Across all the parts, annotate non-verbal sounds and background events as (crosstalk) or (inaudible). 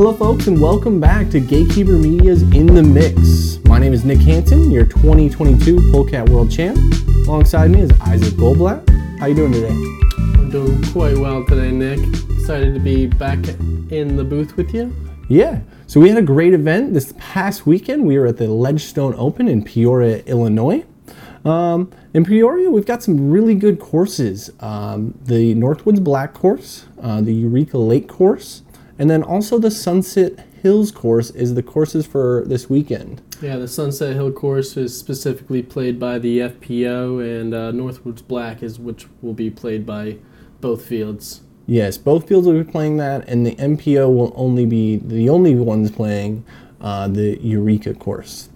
Hello, folks, and welcome back to Gatekeeper Media's In the Mix. My name is Nick Hanson, your 2022 Polecat World Champ. Alongside me is Isaac Goldblatt. How are you doing today? I'm doing quite well today, Nick. Excited to be back in the booth with you. Yeah. So we had a great event this past weekend. We were at the Ledgestone Open in Peoria, Illinois. Um, in Peoria, we've got some really good courses. Um, the Northwoods Black course, uh, the Eureka Lake course, and then also the Sunset Hills course is the courses for this weekend. Yeah, the Sunset Hill course is specifically played by the FPO, and uh, Northwoods Black is which will be played by both fields. Yes, both fields will be playing that, and the MPO will only be the only ones playing uh, the Eureka course.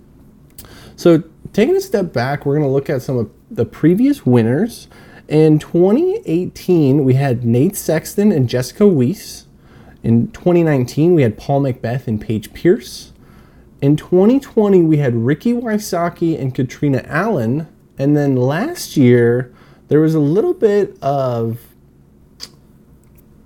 So, taking a step back, we're going to look at some of the previous winners. In 2018, we had Nate Sexton and Jessica Weiss. In 2019, we had Paul McBeth and Paige Pierce. In 2020, we had Ricky Wysocki and Catrina Allen. And then last year, there was a little bit of,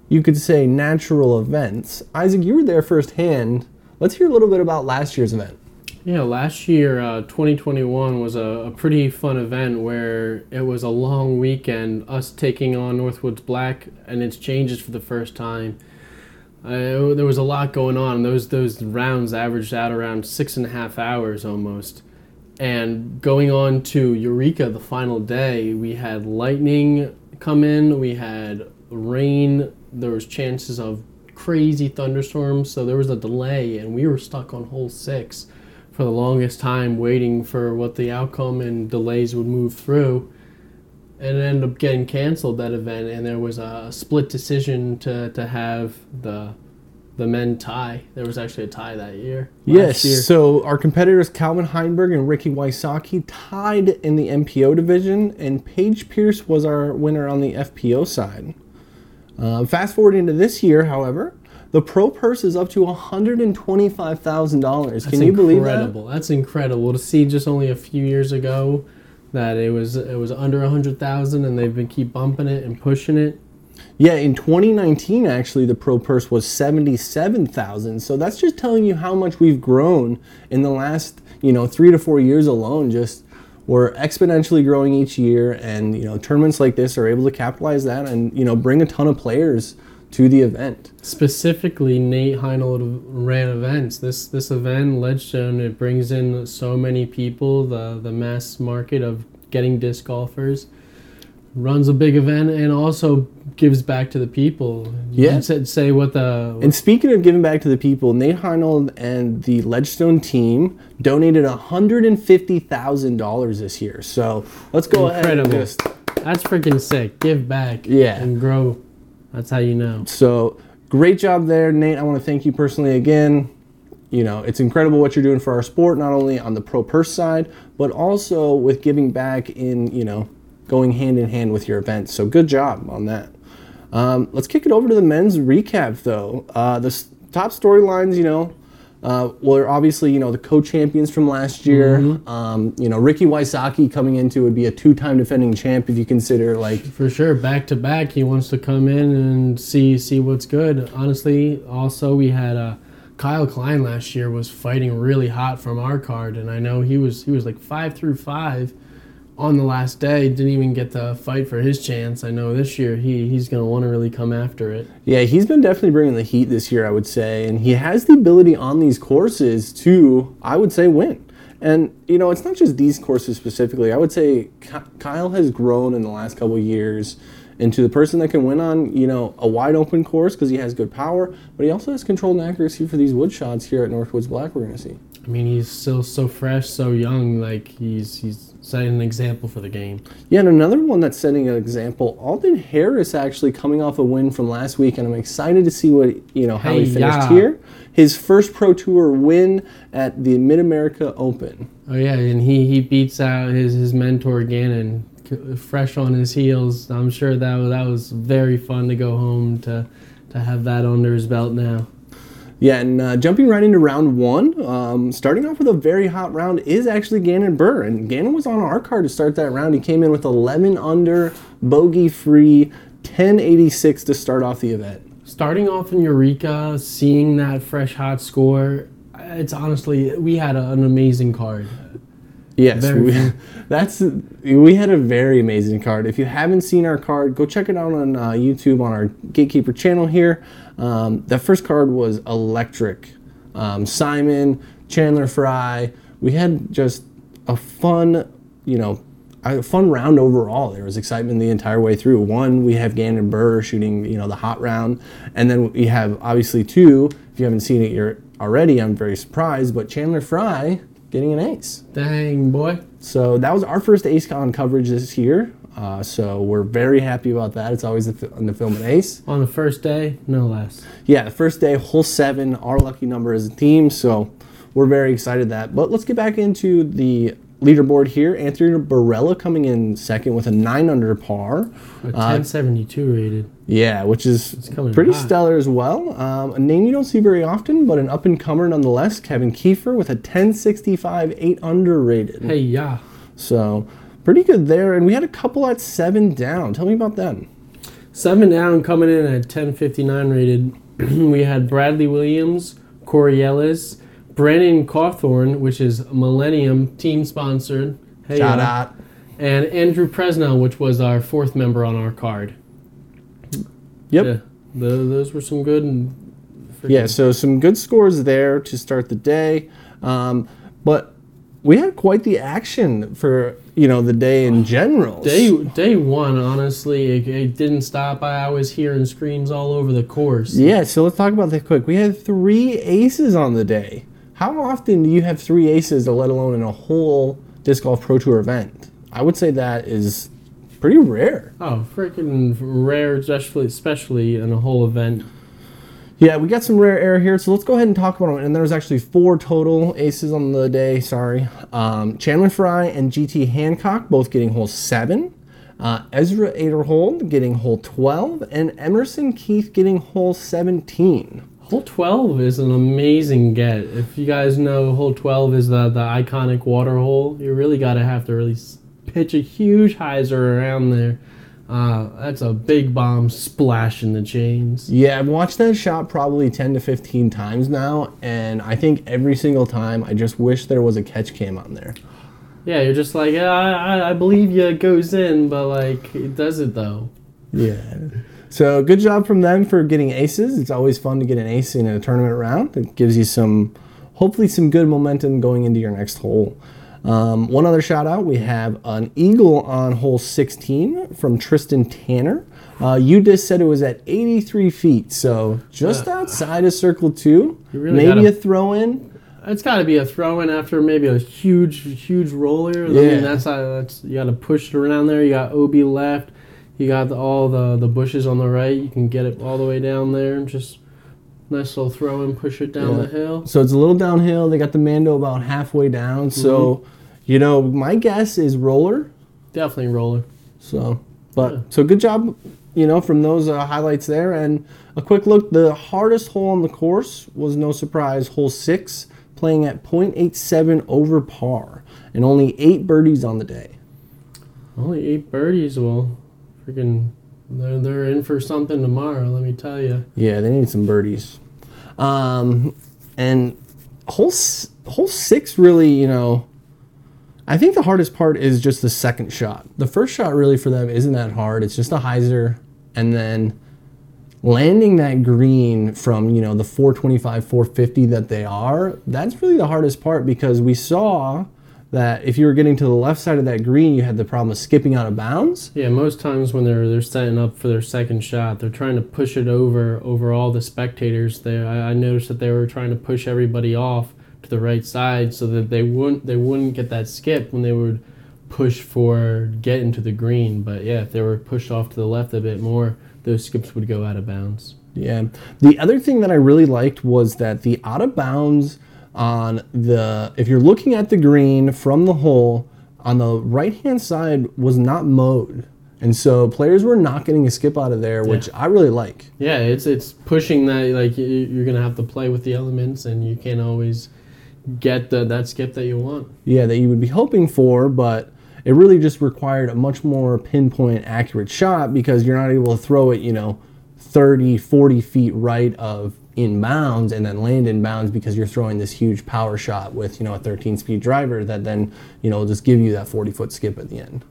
you could say, natural events. Isaac, you were there firsthand. Let's hear a little bit about last year's event. Yeah, last year, uh, 2021, was a, a, pretty fun event where it was a long weekend, us taking on Northwoods Black and its changes for the first time. There was a lot going on. Those those rounds averaged out around six and a half hours almost. And going on to Eureka, the final day, we had lightning come in. We had rain. There was chances of crazy thunderstorms, so there was a delay, and we were stuck on hole six for the longest time, waiting for what the outcome and delays would move through and it ended up getting canceled that event and there was a split decision to, to have the the men tie there was actually a tie that year yes year. so our competitors calvin heimburg and ricky wysocki tied in the mpo division and paige pierce was our winner on the fpo side uh, fast forwarding to this year however the pro purse is up to $125,000. Can you believe that? Incredible. That's incredible to see just only a few years ago that it was it was under a hundred thousand, and they've been keep bumping it and pushing it. Yeah, in 2019, actually, the pro purse was 77,000. So that's just telling you how much we've grown in the last, you know, three to four years alone. Just we're exponentially growing each year, and you know, tournaments like this are able to capitalize that and you know bring a ton of players to the event. Specifically, Nate Heinold ran events. This this event, Ledgestone, it brings in so many people. The the mass market of getting disc golfers runs a big event and also gives back to the people. Yeah. said say what the. And speaking of giving back to the people, Nate Heinold and the Ledgestone team donated $150,000 this year. So let's go Incredible. ahead and just. That's freaking sick. Give back. Yeah. And grow that's how you know. So great job there, Nate. I want to thank you personally again. You know, it's incredible what you're doing for our sport, not only on the pro purse side, but also with giving back in, you know, going hand in hand with your events. So good job on that. Um, let's kick it over to the men's recap, though. Uh, the top storylines, you know, uh, well, obviously, you know, the co-champions from last year. Mm-hmm. Um, you know, Ricky Wysocki coming into would be a two-time defending champ if you consider like for sure back to back. He wants to come in and see see what's good. Honestly, also we had uh, Kyle Klein last year was fighting really hot from our card, and I know he was he was like five through five on the last day didn't even get to fight for his chance. I know this year he he's going to want to really come after it. Yeah, he's been definitely bringing the heat this year, I would say, and he has the ability on these courses to, I would say, win. And you know, it's not just these courses specifically. I would say Kyle has grown in the last couple years into the person that can win on you know a wide open course because he has good power, but he also has control and accuracy for these wood shots here at Northwoods Black. We're going to see. I mean, he's still so fresh, so young. Like he's he's setting an example for the game. Yeah, and another one that's setting an example. Alden Harris actually coming off a win from last week, and I'm excited to see what you know how hey, he finished yeah. here. His first Pro Tour win at the Mid America Open. Oh yeah, and he he beats out his his mentor Gannon, fresh on his heels. I'm sure that that was very fun to go home to to have that under his belt now. Yeah, and uh, jumping right into round one, um, starting off with a very hot round is actually Gannon Buhr. And Gannon was on our card to start that round. He came in with 11 under, bogey free, 1086 to start off the event. starting off in Eureka, seeing that fresh hot score, it's honestly we had a, an amazing card. Yes, we, (laughs) that's we had a very amazing card. If you haven't seen our card, go check it out on uh, YouTube on our Gatekeeper channel here. Um, that first card was electric. Um, Simon, Chandler Fry. We had just a fun, you know, a fun round overall. There was excitement the entire way through. One, we have Gannon Buhr shooting, you know, the hot round, and then we have obviously two. If you haven't seen it yet already, I'm very surprised. But Chandler Fry getting an ace. Dang boy. So that was our first Ace Con coverage this year. Uh, so we're very happy about that. It's always on the film an ace. On the first day, no less. Yeah, the first day, hole seven, our lucky number as a team. So we're very excited that. But let's get back into the leaderboard here. Anthony Barela coming in second with a nine under par. A 1072 rated. Yeah, which is pretty hot. stellar as well. Um, a name you don't see very often, but an up and comer nonetheless. Kevin Kiefer with a 1065, eight underrated. Hey, yeah. So pretty good there. And we had a couple at seven down. Tell me about them. Seven down coming in at 1059 rated. (clears throat) we had Bradley Williams, Corey Ellis, Brandon Cawthorn, which is Millennium team sponsored. Hey, Shout yeah. out. And Andrew Presnell, which was our fourth member on our card. Yep. Yeah, tho- those were some good. And Yeah, so some good scores there to start the day. Um, but we had quite the action for you know the day in (sighs) general. Day day one, honestly, it, it didn't stop. I was hearing screams all over the course. Yeah, so let's talk about that quick. We had three aces on the day. How often do you have three aces, let alone in a whole disc golf pro tour event? I would say that is pretty rare. Oh, freaking rare, especially especially in a whole event. Yeah, we got some rare air here, so let's go ahead and talk about them. And there was actually four total aces on the day. Sorry, um, Chandler Fry and GT Hancock both getting hole seven. Uh, Ezra Aderhold getting hole twelve, and Emerson Keith getting hole seventeen. Hole 12 is an amazing get. If you guys know, hole 12 is the, the iconic water hole. You really got to have to really pitch a huge hyzer around there. Uh, that's a big bomb splash in the chains. Yeah, I've watched that shot probably ten to fifteen times now, and I think every single time I just wish there was a catch cam on there. Yeah, you're just like, I, I- I believe you it goes in, but like, it does it though. Yeah. So good job from them for getting aces. It's always fun to get an ace in a tournament round. It gives you some, hopefully, some good momentum going into your next hole. Um, one other shout out: we have an eagle on hole 16 from Tristan Tanner. Uh, you just said it was at 83 feet, so just outside of circle two. Really maybe gotta- a throw in. It's got to be a throw in after maybe a huge, huge roller. I Yeah. mean, that's how that's you got to push it around there. You got OB left. You got the, all the the bushes on the right. You can get it all the way down there just nice little throw and push it down Yeah. the hill. So it's a little downhill. They got the Mando about halfway down. So, you know, my guess is roller. Definitely roller. So, but Yeah. so good job, you know, from those uh, highlights there. And a quick look: the hardest hole on the course was no surprise, hole six, playing at .87 over par, and only eight birdies on the day. Only eight birdies. Well, freaking, they're they're in for something tomorrow. Let me tell you. Yeah, they need some birdies. Um, and hole hole six really, you know. I think the hardest part is just the second shot. The first shot really for them isn't that hard. It's just a hyzer, and then landing that green from you know the 425 450 that they are that's really the hardest part because we saw that if you were getting to the left side of that green you had the problem of skipping out of bounds Yeah, most times when they're they're setting up for their second shot, they're trying to push it over over all the spectators. There, I, I noticed that they were trying to push everybody off to the right side so that they wouldn't they wouldn't get that skip when they would push for getting to the green. But yeah, if they were pushed off to the left a bit more, those skips would go out of bounds. Yeah. The other thing that I really liked was that the out of bounds on the if you're looking at the green from the hole on the right hand side was not mowed. And so players were not getting a skip out of there, which I really like. Yeah, it's it's pushing that like you- you're gonna have to play with the elements, and you can't always get the, that skip that you want. Yeah, that you would be hoping for, but it really just required a much more pinpoint accurate shot because you're not able to throw it, you know, 30, 40 feet right of in bounds and then land in bounds because you're throwing this huge power shot with, you know, a 13 speed driver that then, you know, will just give you that 40 foot skip at the end.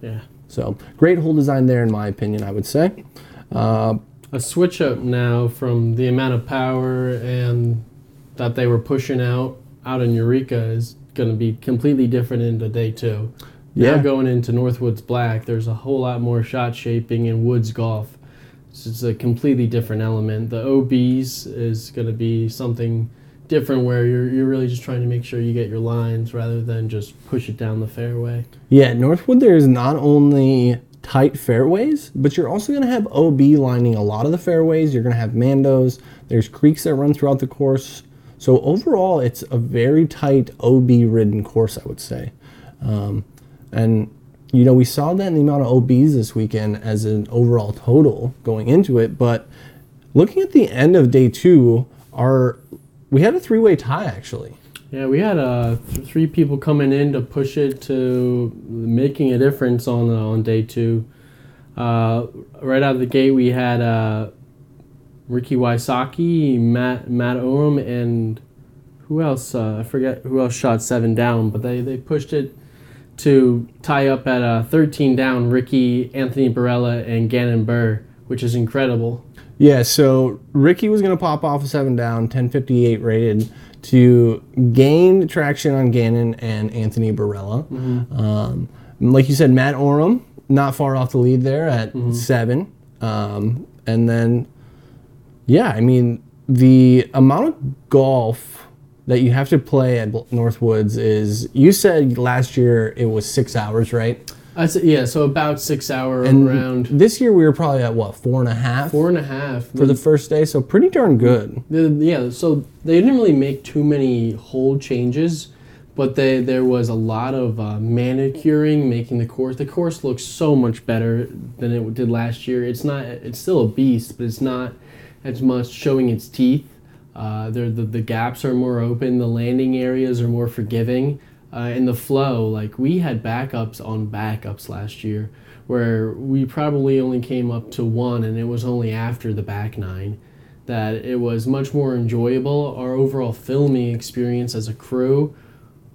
Yeah. So great hole design there, in my opinion, I would say. Uh, A switch up now from the amount of power and that they were pushing out out in Eureka is going to be completely different into day two. Yeah. Now going into Northwoods Black, there's a whole lot more shot shaping in Woods Golf. So it's a completely different element. The OBs is going to be something different where you're, you're really just trying to make sure you get your lines rather than just push it down the fairway. Yeah, Northwood there is not only tight fairways, but you're also going to have OB lining a lot of the fairways. You're going to have Mandos. There's creeks that run throughout the course. So overall, it's a very tight OB ridden course, I would say. Um, and you know, we saw that in the amount of OBs this weekend as an overall total going into it. But looking at the end of day two, our we had a three-way tie actually. Yeah, we had uh, th- three people coming in to push it to making a difference on uh, on day two. Uh, right out of the gate, we had uh, Ricky Wysocki, Matt Matt Orum, and who else? Uh, I forget who else shot seven down, but they, they pushed it to tie up at uh, 13 down. Ricky, Anthony Barela, and Gannon Buhr, which is incredible. Yeah, so Ricky was going to pop off a seven down, 1058 rated to gain traction on Gannon and Anthony Barela. Um, like you said, Matt Orum, not far off the lead there at seven. Um, and then, yeah, I mean, the amount of golf that you have to play at Northwoods is, you said last year it was six hours, right? I said, yeah, so about six hour And round. this year we were probably at what, four and a half Four and a half. for the first day? So pretty darn good. The, yeah, so they didn't really make too many hold changes, but they there was a lot of uh, manicuring, making the course. The course looks so much better than it did last year. It's not. It's still a beast, but it's not as much showing its teeth. Uh, the the gaps are more open. The landing areas are more forgiving. Uh, and the flow, like we had backups on backups last year, where we probably only came up to one, and it was only after the back nine that it was much more enjoyable. Our overall filming experience as a crew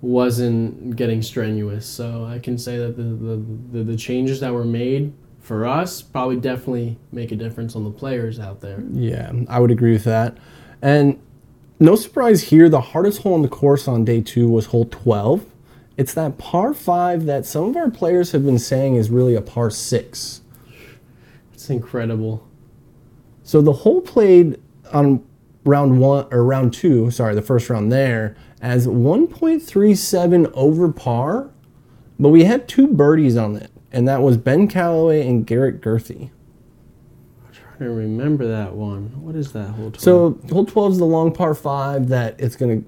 wasn't getting strenuous. So I can say that the, the, the, the changes that were made for us probably definitely make a difference on the players out there. Yeah, I would agree with that. And no surprise here, the hardest hole in the course on day two was hole 12. It's that par five that some of our players have been saying is really a par six. It's incredible. So the hole played on round one or round two, sorry, the first round there, as 1.37 over par, but we had two birdies on it, and that was Ben Callaway and Garrett Gurthie. I don't remember that one. What is that whole? So hole 12 is the long par five that it's gonna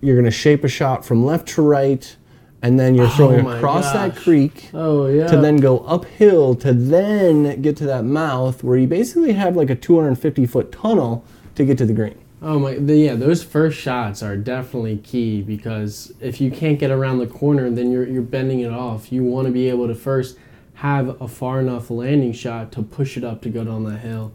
you're gonna shape a shot from left to right, and then you're oh throwing Oh across that creek oh yeah. to then go uphill to then get to that mouth where you basically have like a 250 foot tunnel to get to the green. Oh my, the, yeah, those first shots are definitely key because if you can't get around the corner, then you're you're bending it off. You want to be able to first have a far enough landing shot to push it up to go down that hill.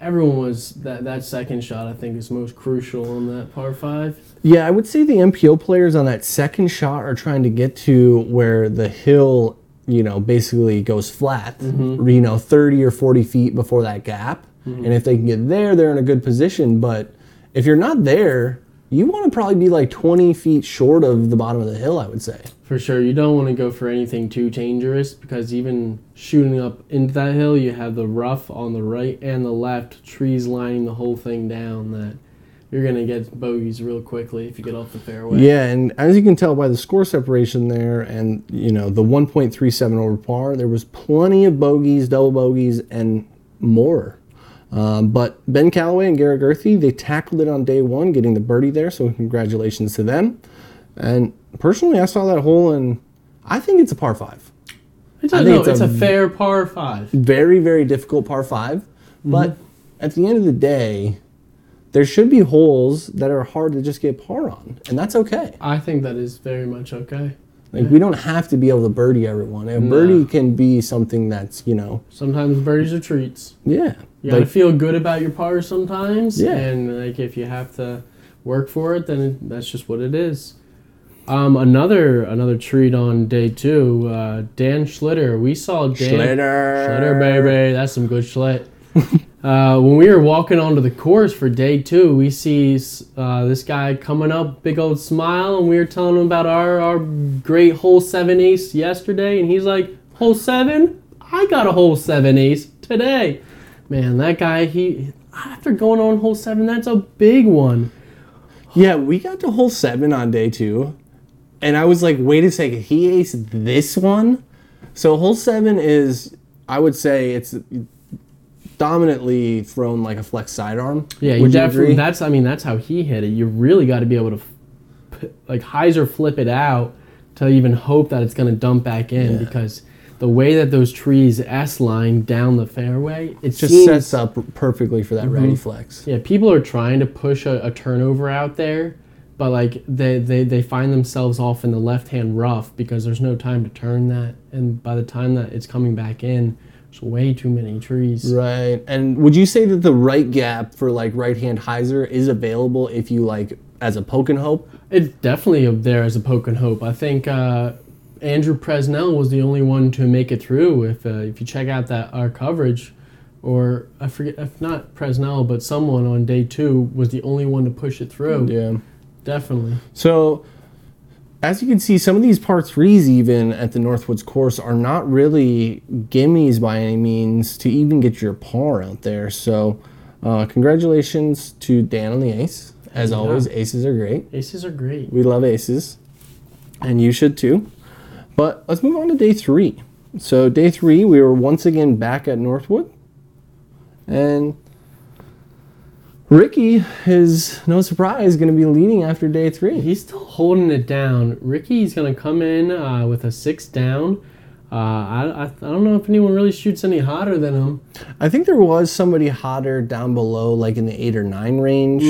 Everyone was that that second shot I think is most crucial on that par five. Yeah, I would say the MPO players on that second shot are trying to get to where the hill, you know, basically goes flat, mm-hmm. you know, 30 or 40 feet before that gap. Mm-hmm. And if they can get there, they're in a good position. But if you're not there, you want to probably be like 20 feet short of the bottom of the hill, I would say. For sure, you don't want to go for anything too dangerous because even shooting up into that hill, you have the rough on the right and the left, trees lining the whole thing down. That you're gonna get bogeys real quickly if you get off the fairway. Yeah, and as you can tell by the score separation there and, you know, the 1.37 over par, there was plenty of bogeys, double bogeys, and more. Um, but Ben Callaway and Garrett Gurthie, they tackled it on day one, getting the birdie there, so congratulations to them. And personally, I saw that hole and I think it's a par five. It's I a, think no, it's it's a a fair par five. Very, very difficult par 5 But at the end of the day, there should be holes that are hard to just get par on, and that's okay. I think that is very much okay. Like we don't have to be able to birdie everyone. A birdie can be something that's you know Sometimes birdies are treats. yeah You gotta like feel good about your par sometimes. Yeah. And like if you have to work for it, then it, that's just what it is. Um, another another treat on day two, uh, Dan Schlitter. We saw Dan Schlitter. Schlitter, baby. That's some good schlit. (laughs) uh, when we were walking onto the course for day two, we see uh, this guy coming up, big old smile, and we were telling him about our, our great hole seven ace yesterday, and he's like, "Hole seven? I got a hole seven ace today." Man, that guy, he after going on hole seven, that's a big one. Yeah, we got to hole seven on day two, and I was like, wait a second, he aced this one? So hole seven is, I would say, it's dominantly thrown like a flex sidearm. Yeah, you Would you definitely. That's I mean that's how he hit it. You really got to be able to, f- like hyzer flip it out to even hope that it's going to dump back in because the way that those trees S line down the fairway, it just seems, sets up perfectly for that Mm-hmm. ready flex. Yeah, people are trying to push a, a turnover out there, but like they, they they find themselves off in the left hand rough because there's no time to turn that, and by the time that it's coming back in, there's way too many trees. Right. And would you say that the right gap for like right hand hyzer is available if you like as a poke and hope? It's definitely up there as a poke and hope. I think uh, Andrew Presnell was the only one to make it through. If uh, if you check out that our coverage, or I forget if not Presnell, but someone on day two was the only one to push it through. Yeah. Definitely. So, as you can see, some of these par threes, even at the Northwoods course, are not really gimmies by any means to even get your par out there. So, uh, congratulations to Dan on the ace. As Yeah. always, aces are great. Aces are great. We love aces, and you should too. But let's move on to day three. So, day three, we were once again back at Northwood, and Ricky is no surprise going to be leading after day three. He's still holding it down. Ricky's gonna come in uh, with a six down. Uh, I, I, I don't know if anyone really shoots any hotter than him. I think there was somebody hotter down below, like in the eight or nine range,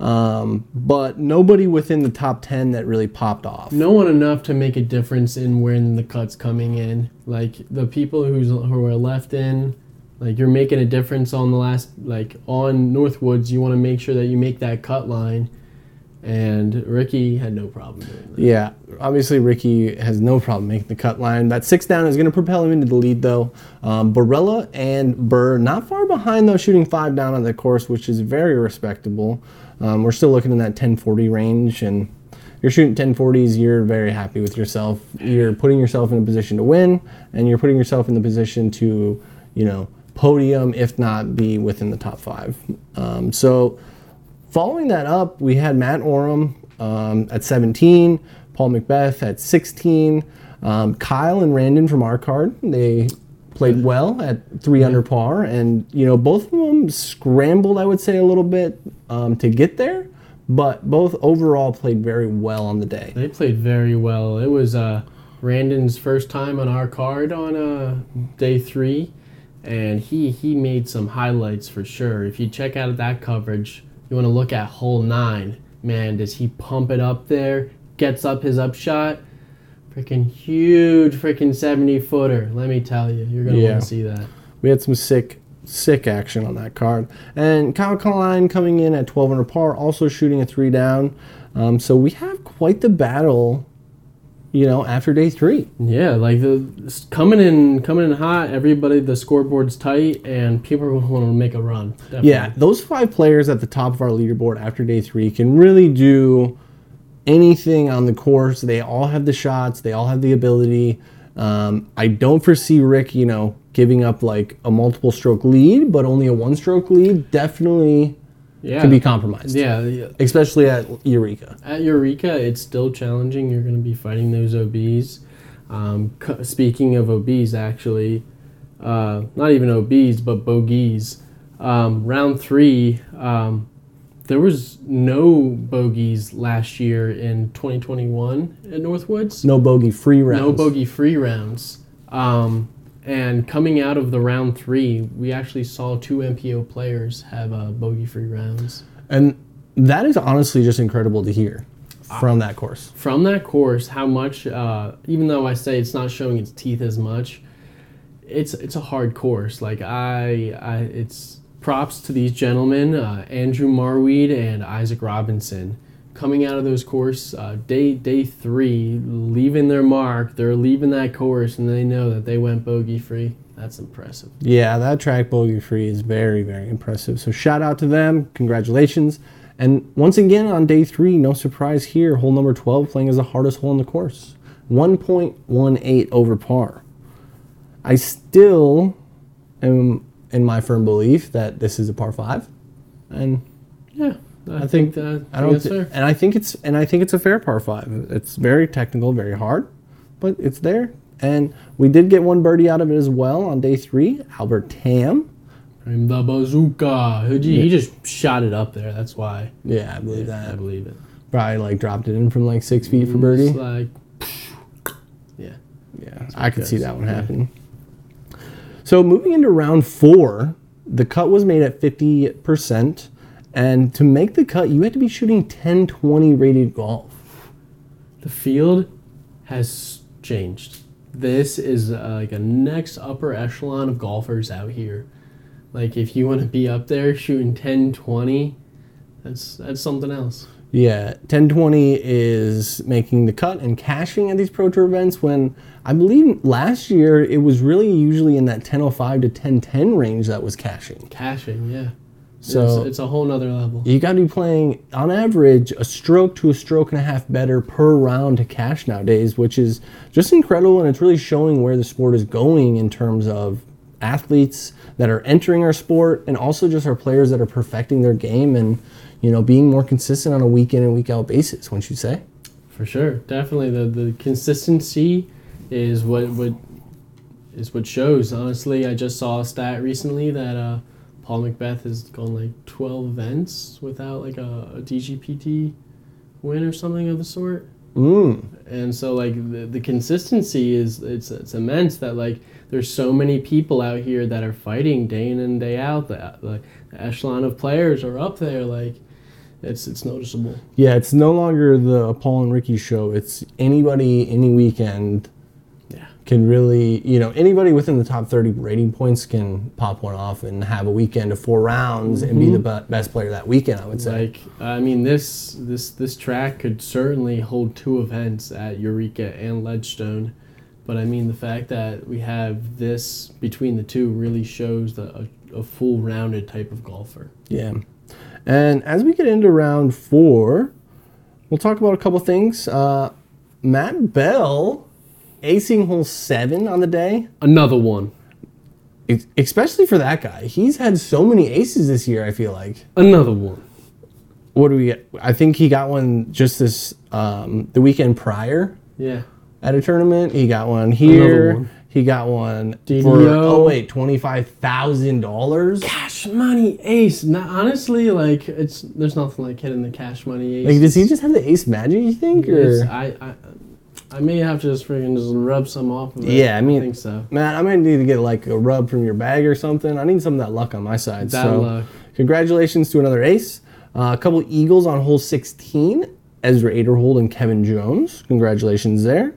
um, but nobody within the top ten that really popped off. No one enough to make a difference in when the cut's coming in. Like the people who's who are left in, like you're making a difference on the last like on Northwoods. You want to make sure that you make that cut line, and Ricky had no problem doing that. Yeah, obviously Ricky has no problem making the cut line. That six down is going to propel him into the lead, though. Um, Barela and Buhr not far behind, though, shooting five down on the course, which is very respectable. Um, we're still looking in that 1040 range, and you're shooting 1040s, you're very happy with yourself. You're putting yourself in a position to win, and you're putting yourself in the position to, you know, podium, if not be within the top five. Um, so, Following that up, we had Matt Orum um, at 17, Paul McBeth at 16, um, Kyle and Randon from our card. They played well at three under par, and you know both of them scrambled, I would say, a little bit um, to get there, but both overall played very well on the day. They played very well. It was uh, Randon's first time on our card on uh, day three, and he he made some highlights for sure. If you check out that coverage, you want to look at hole nine. Man, does he pump it up there? Gets up his upshot. Freaking huge, freaking seventy footer. Let me tell you, you're gonna Yeah. want to see that. We had some sick, sick action on that card. And Kyle Klein coming in at 12 under par, also shooting a three down. Um, so we have quite the battle, you know, after day three. Yeah, like the coming in, coming in hot. Everybody, the scoreboard's tight, and people are going to make a run. Definitely. Yeah, those five players at the top of our leaderboard after day three can really do anything on the course. They all have the shots, they all have the ability. Um, I don't foresee Rick, you know, giving up like a multiple stroke lead, but only a one stroke lead definitely yeah. could be compromised. Yeah, yeah. Especially at Eureka. At Eureka, it's still challenging. You're going to be fighting those OBs. Um, c- speaking of OBs, actually, uh, not even OBs, but bogeys. Um, round three, um, there was no bogeys last year in 2021 at Northwoods. No bogey free rounds. No bogey free rounds. Um, and coming out of the round three, we actually saw two MPO players have uh, bogey free rounds. And that is honestly just incredible to hear. from that course. from that course, how much? Uh, even though I say it's not showing its teeth as much, it's it's a hard course. Like I, I it's props to these gentlemen, uh, Andrew Marwede and Isaac Robinson, coming out of those course uh, day day three, leaving their mark. They're leaving that course, and they know that they went bogey free. That's impressive. Yeah, that track bogey free is very, very impressive. So shout out to them. Congratulations. And once again on day three, no surprise here, hole number 12 playing as the hardest hole in the course. 1.18 over par. I still am in my firm belief that this is a par five. And Yeah, I, think- think that I don't that's thi- fair. and I think it's and I think it's a fair par five. It's very technical, very hard, but it's there. And we did get one birdie out of it as well on day three. Albert Tam. I'm the bazooka. He, he just shot it up there. That's why. Yeah, I believe I that. I believe it. Probably like dropped it in from like six feet for birdie. It's like, yeah. Yeah, I could see that one happening. So moving into round four, the cut was made at 50%. And to make the cut, you had to be shooting 10 20 rated golf. The field has changed. This is uh, like a next upper echelon of golfers out here. Like if you want to be up there shooting 10, 20, that's that's something else. Yeah, 1020 is making the cut and cashing at these Pro Tour events when I believe last year it was really usually in that 1005 to 1010 range that was cashing. Cashing, yeah. So- it's, it's a whole nother level. You got to be playing on average a stroke to a stroke and a half better per round to cash nowadays, which is just incredible and it's really showing where the sport is going in terms of athletes that are entering our sport and also just our players that are perfecting their game and you know being more consistent on a week in and week out basis, wouldn't you say? For sure, definitely the the consistency is what what is what shows. Honestly, I just saw a stat recently that uh, Paul McBeth has gone like twelve events without like a, a DGPT win or something of the sort. Mm. And so like the, the consistency is it's it's immense that like there's so many people out here that are fighting day in and day out. The, the echelon of players are up there. Like it's it's noticeable. Yeah, it's no longer the Paul and Ricky show. It's anybody, any weekend. Can really, you know, anybody within the top 30 rating points can pop one off and have a weekend of four rounds and be the be- best player that weekend, I would say. Like I mean, this this this track could certainly hold two events at Eureka and Ledgestone, but I mean the fact that we have this between the two really shows the, a, a full rounded type of golfer. Yeah. And as we get into round four, we'll talk about a couple things. Uh, Matt Bell acing hole seven on the day. Another one, Ex- especially for that guy. He's had so many aces this year, I feel like. another one. What do we get? I think he got one just this um, the weekend prior Yeah, at a tournament. He got one here. one. He got one for DDO. oh wait, twenty five thousand dollars. cash money ace. Not, honestly, like it's there's nothing like hitting the cash money ace. Like, does he just have the ace magic? You think, or I, I I may have to just freaking just rub some off of. Yeah, I mean- I think so. man, I might need to get like a rub from your bag or something. I need some of that luck on my side. That so, luck. congratulations to another ace. Uh, a couple eagles on hole sixteen. Ezra Aderhold and Kevin Jones. Congratulations there.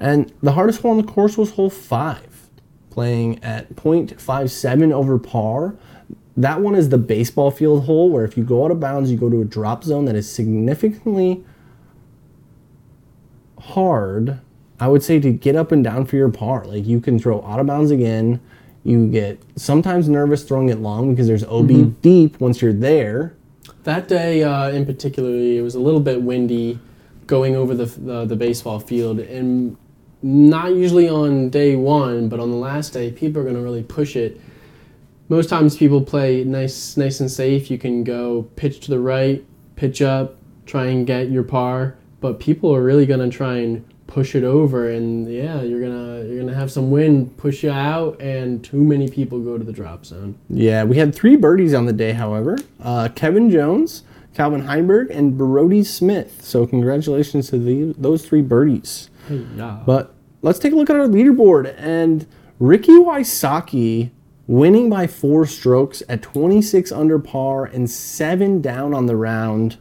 And the hardest hole on the course was hole five, playing at .57 over par. That one is the baseball field hole where if you go out of bounds, you go to a drop zone that is significantly hard. I would say to get up and down for your par. Like you can throw out of bounds again. You get sometimes nervous throwing it long because there's OB deep once you're there. That day uh, in particular, it was a little bit windy going over the, the, the baseball field. And not usually on day one, but on the last day, people are going to really push it. Most times people play nice, nice and safe. You can go pitch to the right, pitch up, try and get your par. But people are really to try and push it over, and yeah, you're gonna you're gonna have some wind push you out, and too many people go to the drop zone. Yeah, we had three birdies on the day, however. Uh, Kevin Jones, Calvin Heimburg, and Brody Smith. So congratulations to the, those three birdies. Hey, yeah. But let's take a look at our leaderboard. And Ricky Wysocki winning by four strokes at 26 under par and seven down on the round.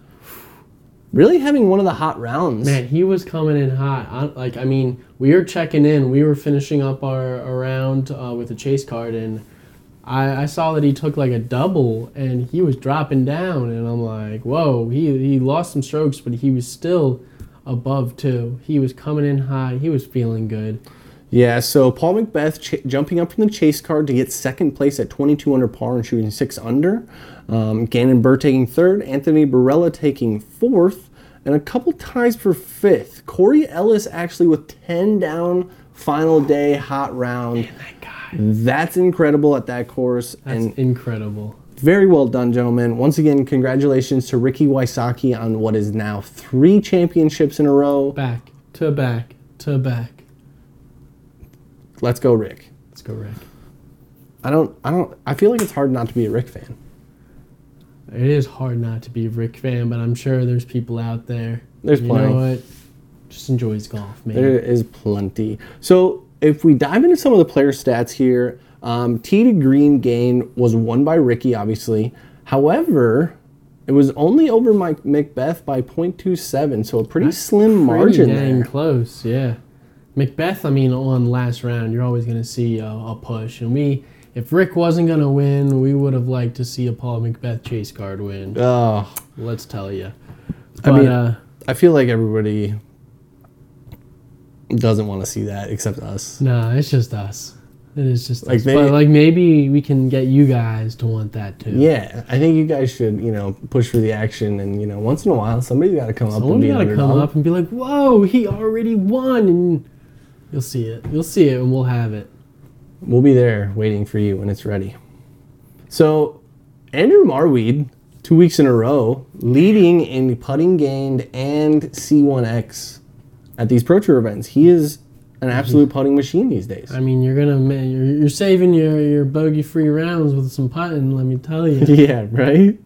Really having one of the hot rounds. Man, he was coming in hot. I, like, I mean, we were checking in. We were finishing up our, our round uh, with a chase card, and I, I saw that he took like a double, and he was dropping down, and I'm like, whoa. He he lost some strokes, but he was still above two. He was coming in high. He was feeling good. Yeah, so Paul McBeth ch- jumping up from the chase card to get second place at 22 under par and shooting six under. Um, Gannon Buhr taking third, Anthony Barela taking fourth, and a couple ties for fifth. Corey Ellis actually with 10 down, final day, hot round. That guy. That's incredible at that course. That's and incredible. very well done, gentlemen. Once again, congratulations to Ricky Wysocki on what is now three championships in a row. Back to back to back. Let's go, Rick. Let's go, Rick. I don't, I don't, I feel like it's hard not to be a Rick fan. It is hard not to be a Rick fan, but I'm sure there's people out there. There's you plenty. know what? Just enjoys golf, man. There is plenty. So if we dive into some of the player stats here, um, tee to green gain was won by Ricky, obviously. However, it was only over Mike McBeth by 0.27, so a pretty slim margin Pretty dang there. close, yeah. McBeth, I mean, on last round, you're always going to see a, a push, and we, if Rick wasn't going to win, we would have liked to see a Paul McBeth chase card win. Oh, Let's tell you. I mean, uh, I feel like everybody doesn't want to see that except us. no, it's just us. It is just Like us. maybe- but like maybe we can get you guys to want that too. Yeah, I think you guys should, you know, push for the action, and you know, once in a while, somebody's got to come up be got to come up and be like, "Whoa, he already won!" And you'll see it. You'll see it, and we'll have it. We'll be there waiting for you when it's ready. So, Andrew Marwede, two weeks in a row, leading in putting gained and C1X at these Pro Tour events. He is an absolute mm-hmm. putting machine these days. I mean, you're gonna ma- you're, you're saving your your bogey free rounds with some putting. Let me tell you. (laughs) yeah, right?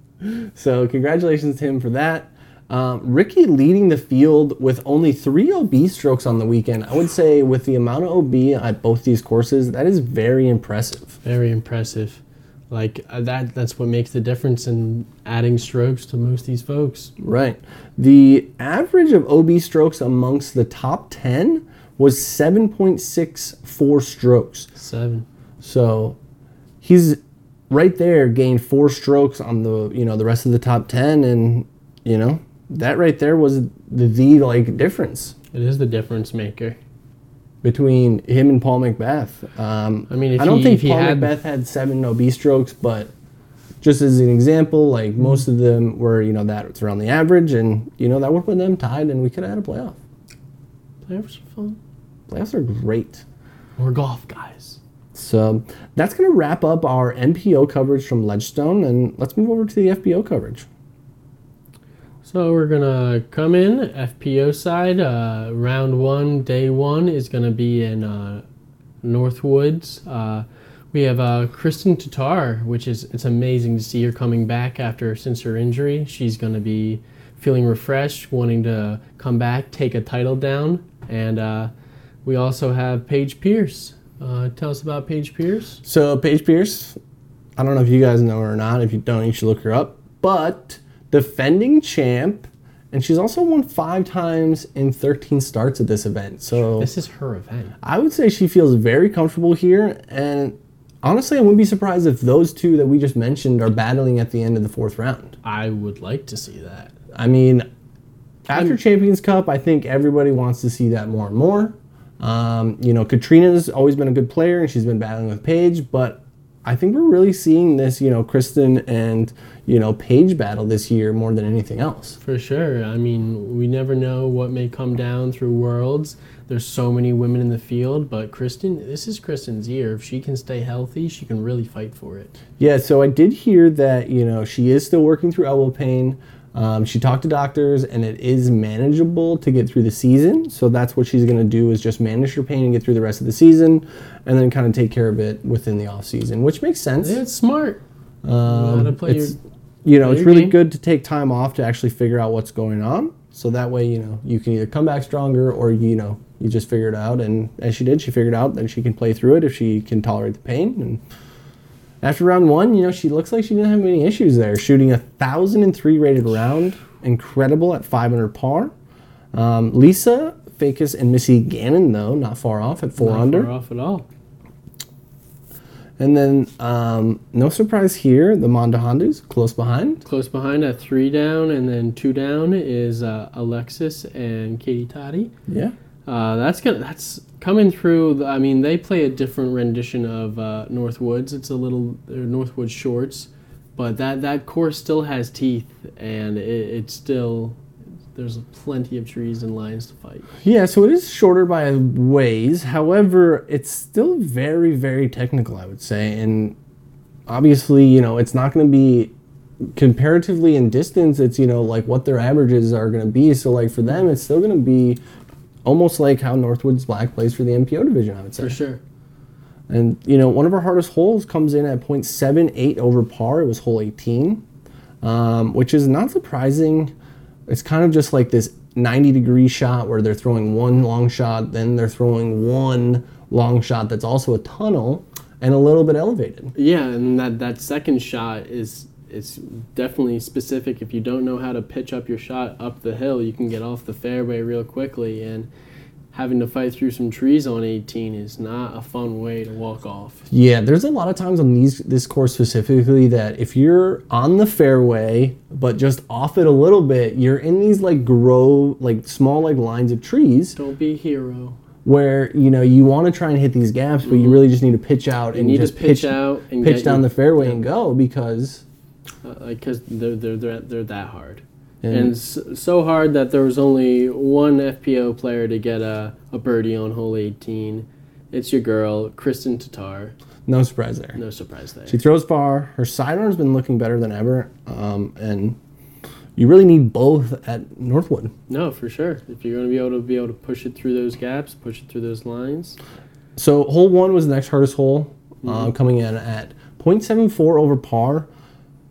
So, congratulations to him for that. Um, Ricky leading the field with only three OB strokes on the weekend. I would say, with the amount of OB at both these courses, that is very impressive. Very impressive. Like uh, that. That's what makes the difference in adding strokes to most of these folks. Right. The average of OB strokes amongst the top 10 was 7.64 strokes. Seven. So he's right there gained four strokes on the, you know, the rest of the top 10 and, you know, that right there was the, the like difference It is the difference maker. between him and Paul McBeth. Um, I mean, if I don't he- think Paul had- McBeth had seven OB strokes, but just as an example, like most of them were, you know, that's around the average, and you know that would put them tied, and we could have had a playoff. Playoffs are fun. Playoffs are great. We're golf guys. So that's going to wrap up our MPO coverage from Ledgestone, and let's move over to the FPO coverage. So we're gonna come in FPO side. Uh, round one, day one is gonna be in uh, Northwoods. Uh, we have uh, Kristin Tattar, which is it's amazing to see her coming back after since her injury. She's gonna be feeling refreshed, wanting to come back, take a title down, and uh, we also have Paige Pierce. Uh, tell us about Paige Pierce. So Paige Pierce, I don't know if you guys know her or not. If you don't, you should look her up. But defending champ, and she's also won five times in 13 starts at this event. So This is her event. I would say she feels very comfortable here, and honestly, I wouldn't be surprised if those two that we just mentioned are battling at the end of the fourth round. I would like to see that. I mean, after Champions Cup, I think everybody wants to see that more and more. Um, you know, Catrina's always been a good player, and she's been battling with Paige, but I think we're really seeing this, you know, Kristin and you know Paige battle this year more than anything else. For sure. I mean, we never know what may come down through worlds. There's so many women in the field, but Kristin, this is Kristin's year. If she can stay healthy, she can really fight for it. Yeah, so I did hear that you know she is still working through elbow pain. Um, she talked to doctors, and it is manageable to get through the season. So that's what she's going to do is just manage her pain and get through the rest of the season, and then kind of take care of it within the off season, which makes sense. Yeah, it's smart. Um, play your- it's, you know, play it's really game. good to take time off to actually figure out what's going on. So that way, you know, you can either come back stronger or you know you just figure it out. And as she did, she figured out that she can play through it if she can tolerate the pain. And after round one, you know, she looks like she didn't have any issues there, shooting a thousand and three rated round. incredible at 500 par. Um, Lisa Fajkus and Missy Gannon though not far off at four Not under. far off at all. And then um, no surprise here, the Monda Hondas close behind. Close behind at three down, and then two down is uh, Alexis and Katie Toddy. Yeah. Uh, that's gonna that's coming through. I mean, they play a different rendition of uh, Northwoods. It's a little they're Northwoods shorts, but that that course still has teeth, and it, it's still there's plenty of trees and lines to fight. Yeah, so it is shorter by ways. However, it's still very, very technical, I would say. And obviously, you know, it's not going to be comparatively in distance. It's, you know, like what their averages are going to be. So, like, for them, it's still going to be almost like how Northwoods Black plays for the MPO division, I would say. For sure. And, you know, one of our hardest holes comes in at 0.78 over par. It was hole 18, um, which is not surprising. It's kind of just like this 90 degree shot where they're throwing one long shot, then they're throwing one long shot that's also a tunnel and a little bit elevated. Yeah, and that that second shot is it's definitely specific. If you don't know how to pitch up your shot up the hill, you can get off the fairway real quickly. And having to fight through some trees on 18 is not a fun way to walk off. Yeah, there's a lot of times on these this course specifically that if you're on the fairway but just off it a little bit, you're in these like grow like small like lines of trees Don't be a hero. where you know you want to try and hit these gaps, but you mm-hmm. really just need to pitch out You and just to pitch, out and pitch down your- the fairway and go because like because they're, they're they're they're that hard. And- And s so hard that there was only one FPO player to get a, a birdie on hole 18. It's your girl, Kristin Tattar. no surprise there. No surprise there. She throws far. Her sidearm's been looking better than ever, um, and you really need both at Northwood. No, for sure. If you're going to be able to be able to push it through those gaps, push it through those lines. So hole one was the next hardest hole, uh, Mm-hmm. coming in at 0.74 over par.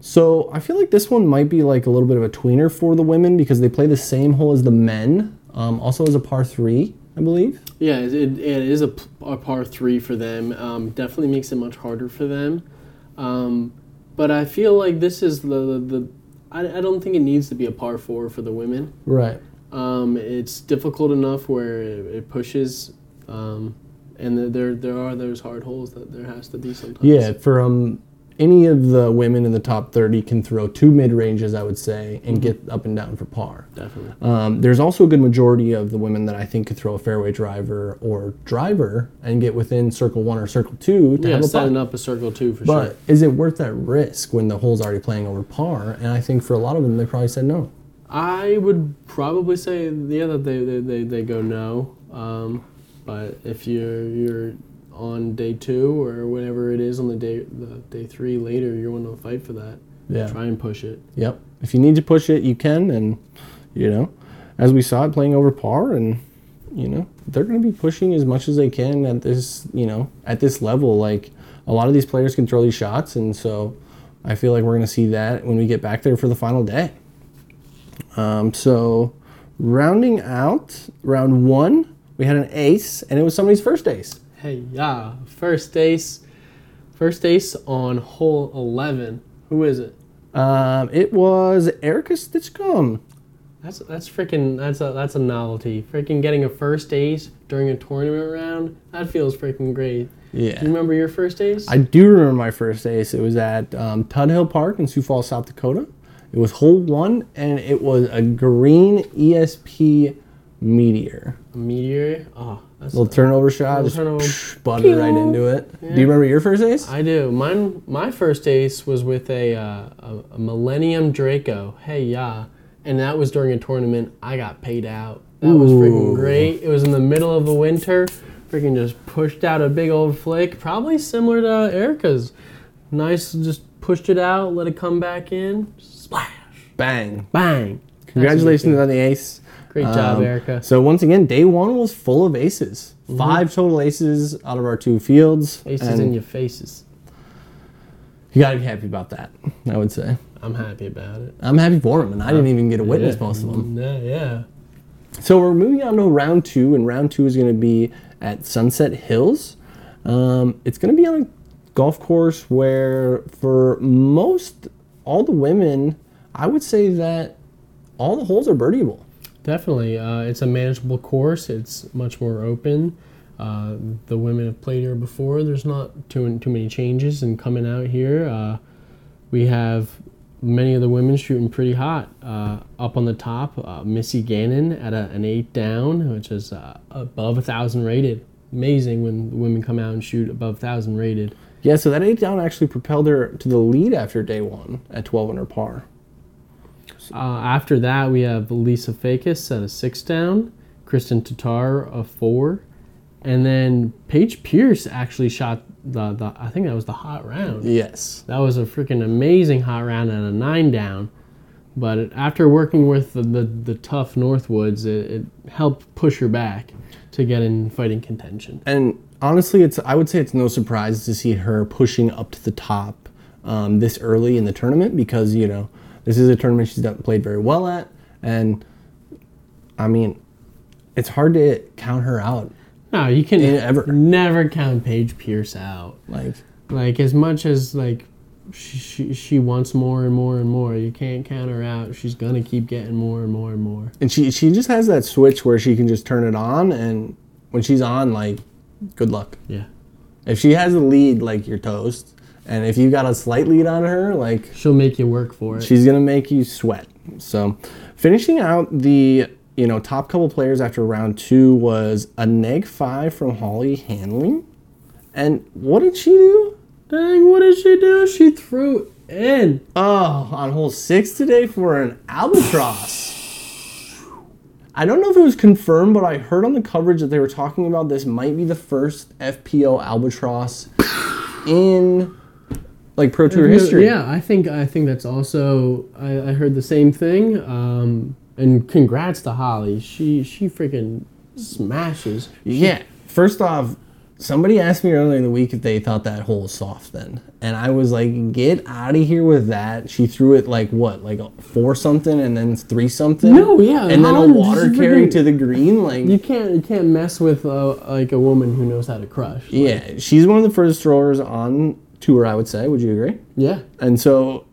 So I feel like this one might be like a little bit of a tweener for the women because they play the same hole as the men, um, also as a par three, I believe. Yeah, it, it, is a par three for them. Um, definitely makes it much harder for them. Um, but I feel like this is the the. the I, I don't think it needs to be a par four for the women. Right. Um, it's difficult enough where it, it pushes, um, and the, there there are those hard holes that there has to be sometimes. Yeah, for um, any of the women in the top 30 can throw two mid ranges, I would say, and get up and down for par. definitely. Um, there's also a good majority of the women that I think could throw a fairway driver or driver and get within circle one or circle two to Yeah, have a setting putt. up a circle two for But sure. is it worth that risk when the hole's already playing over par? And I think for a lot of them, they probably said no. I would probably say yeah that they they, they, they go no. Um, but if you're you're on day two or whatever it is on the day the day three later, you're going to fight for that. Yeah. Try and push it. Yep. If you need to push it, you can. And, you know, as we saw it playing over par, and, you know, they're going to be pushing as much as they can at this, you know, at this level. Like, a lot of these players can throw these shots. And so I feel like we're going to see that when we get back there for the final day. Um, so, rounding out round one, we had an ace, and it was somebody's first ace. Hey yeah, first ace, first ace on hole eleven. Who is it? Um, it was Erika Stinchcomb. That's that's freaking that's a that's a novelty. Freaking getting a first ace during a tournament round. That feels freaking great. Yeah. Do you remember your first ace? I do remember my first ace. It was at um, Tuthill Park in Sioux Falls, South Dakota. It was hole one, and it was a green ESP Meteor. A meteor. Oh, that's Little turnover shot, Little just turnover. psh, butted right into it. Do you remember your first ace? I do. Mine, my first ace was with a, uh, a, a Millennium Draco. Hey, yeah. And that was during a tournament. I got paid out. That was freaking great. It was in the middle of the winter. Freaking just pushed out a big old flick. Probably similar to Erika's. Nice, just pushed it out, let it come back in. Splash. Bang! Bang. Congratulations on the ace. Great job, Um, Erika. So once again, day one was full of aces. Five total aces out of our two fields. Mm-hmm. Aces in your faces. You gotta be happy about that. I would say. I'm happy about it. I'm happy for him, and I didn't even get a witness most of them. Yeah, yeah. So we're moving on to round two, and round two is going to be at Sunset Hills. Um, it's going to be on a golf course where, for most all the women, I would say that all the holes are birdieable. Definitely, uh, it's a manageable course. It's much more open. Uh, the women have played here before. There's not too too many changes, and coming out here, uh, we have many of the women shooting pretty hot. Uh, up on the top, uh, Missy Gannon at a, an eight down, which is uh, above a thousand rated. Amazing when the women come out and shoot above thousand rated. Yeah, so that eight down actually propelled her to the lead after day one at 12 under par. Uh, after that, we have Lisa Fajkus at a six down, Kristin Tattar a four, and then Paige Pierce actually shot the, the I think that was the hot round. Yes. That was a freaking amazing hot round at a nine down. But after working with the, the, the tough Northwoods, it, it helped push her back to get in fighting contention. And honestly, it's I would say it's no surprise to see her pushing up to the top um, this early in the tournament because you know this is a tournament she's done, played very well at, and I mean, it's hard to count her out. No, you can ever. never count Paige Pierce out. Like Like as much as like she, she she wants more and more and more, you can't count her out. She's gonna keep getting more and more and more. and she she just has that switch where she can just turn it on and when she's on like good luck Yeah, if she has a lead like you're toast and if you got a slight lead on her like she'll make you work for it. she's gonna make you sweat so finishing out the you know top couple players after round two was a neg five from holly finley and what did she do Dang, what did she do? She threw in. Oh, on hole six today for an albatross. I don't know if it was confirmed, but I heard on the coverage that they were talking about this might be the first FPO albatross in like Pro Tour history. Yeah, I think I think that's also. I, I heard the same thing. Um, and congrats to Holly. She she freaking smashes. Yeah. First off, somebody asked me earlier in the week if they thought that hole was soft then. And I was like, get out of here with that. She threw it like what? Like a four something and then three something? No, yeah, And then a water carry to the green. Like You can't you can't mess with uh, like a woman who knows how to crush. Yeah, she's one of the first throwers on tour, I would say. Would you agree? Yeah. And so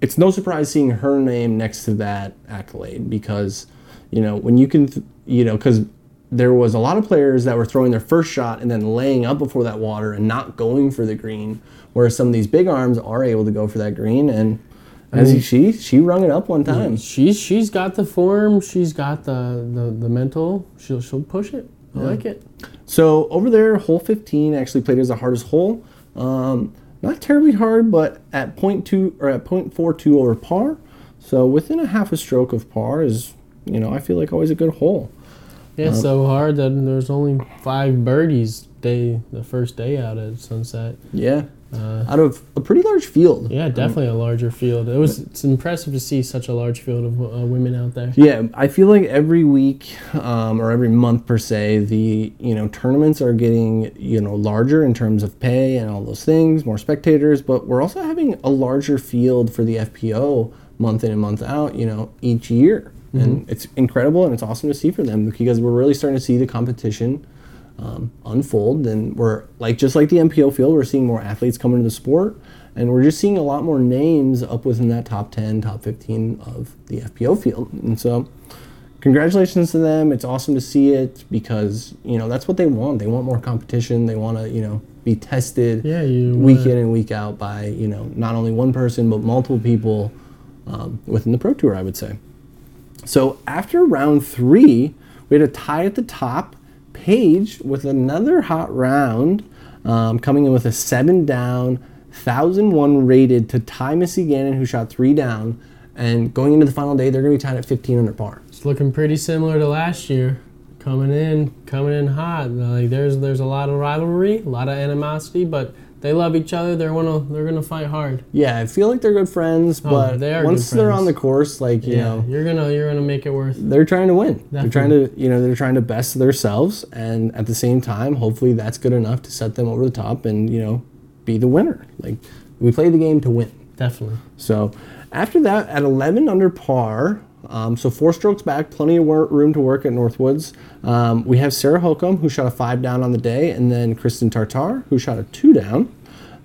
it's no surprise seeing her name next to that accolade because, you know, when you can, th- you know, because there was a lot of players that were throwing their first shot and then laying up before that water and not going for the green, whereas some of these big arms are able to go for that green. And as you she she rung it up one time. She's she's got the form. She's got the the, the mental. She'll she'll push it. I like it. So over there, hole 15 actually played as the hardest hole. Um, not terribly hard, but at 0.2 or at 0.42 over par. So within a half a stroke of par is, you know, I feel like always a good hole. Yeah, it's uh, so hard that there's only five birdies day the first day out at sunset. Yeah. Uh, Out of a pretty large field. yeah, definitely a larger field. It was it's impressive to see such a large field of uh, women out there. Yeah, I feel like every week um, or every month per se, the you know tournaments are getting you know larger in terms of pay and all those things, more spectators. But we're also having a larger field for the FPO month in and month out. You know, each year, and it's incredible and it's awesome to see for them because we're really starting to see the competition um, unfold. And we're like just like the MPO field, we're seeing more athletes come into the sport, and we're just seeing a lot more names up within that top ten, top fifteen of the FPO field. And so, congratulations to them. It's awesome to see it because you know that's what they want. They want more competition. They want to you know be tested Yeah, week wanna- in and week out by you know not only one person but multiple people um, within the pro tour. I would say. So after round three, we had a tie at the top. Paige with another hot round, um, coming in with a seven down, thousand one rated to tie Missy Gannon, who shot three down. And going into the final day, they're going to be tied at 15 under par. It's looking pretty similar to last year. Coming in, coming in hot. Like there's there's a lot of rivalry, a lot of animosity, but they love each other. They're gonna they're gonna fight hard. Yeah, I feel like they're good friends, oh, but Oh, they are once they're on the course, like you Yeah, know, you're gonna you're gonna make it worth. they're trying to win. They're trying to, you know, they're trying to best themselves, and at the same time, hopefully, that's good enough to set them over the top and you know, be the winner. Like we play the game to win. Definitely. So after that, at 11 under par, um, so four strokes back, plenty of wor- room to work at Northwoods. Um, we have Sarah Hokom, who shot a five down on the day, and then Kristin Tattar, who shot a two down.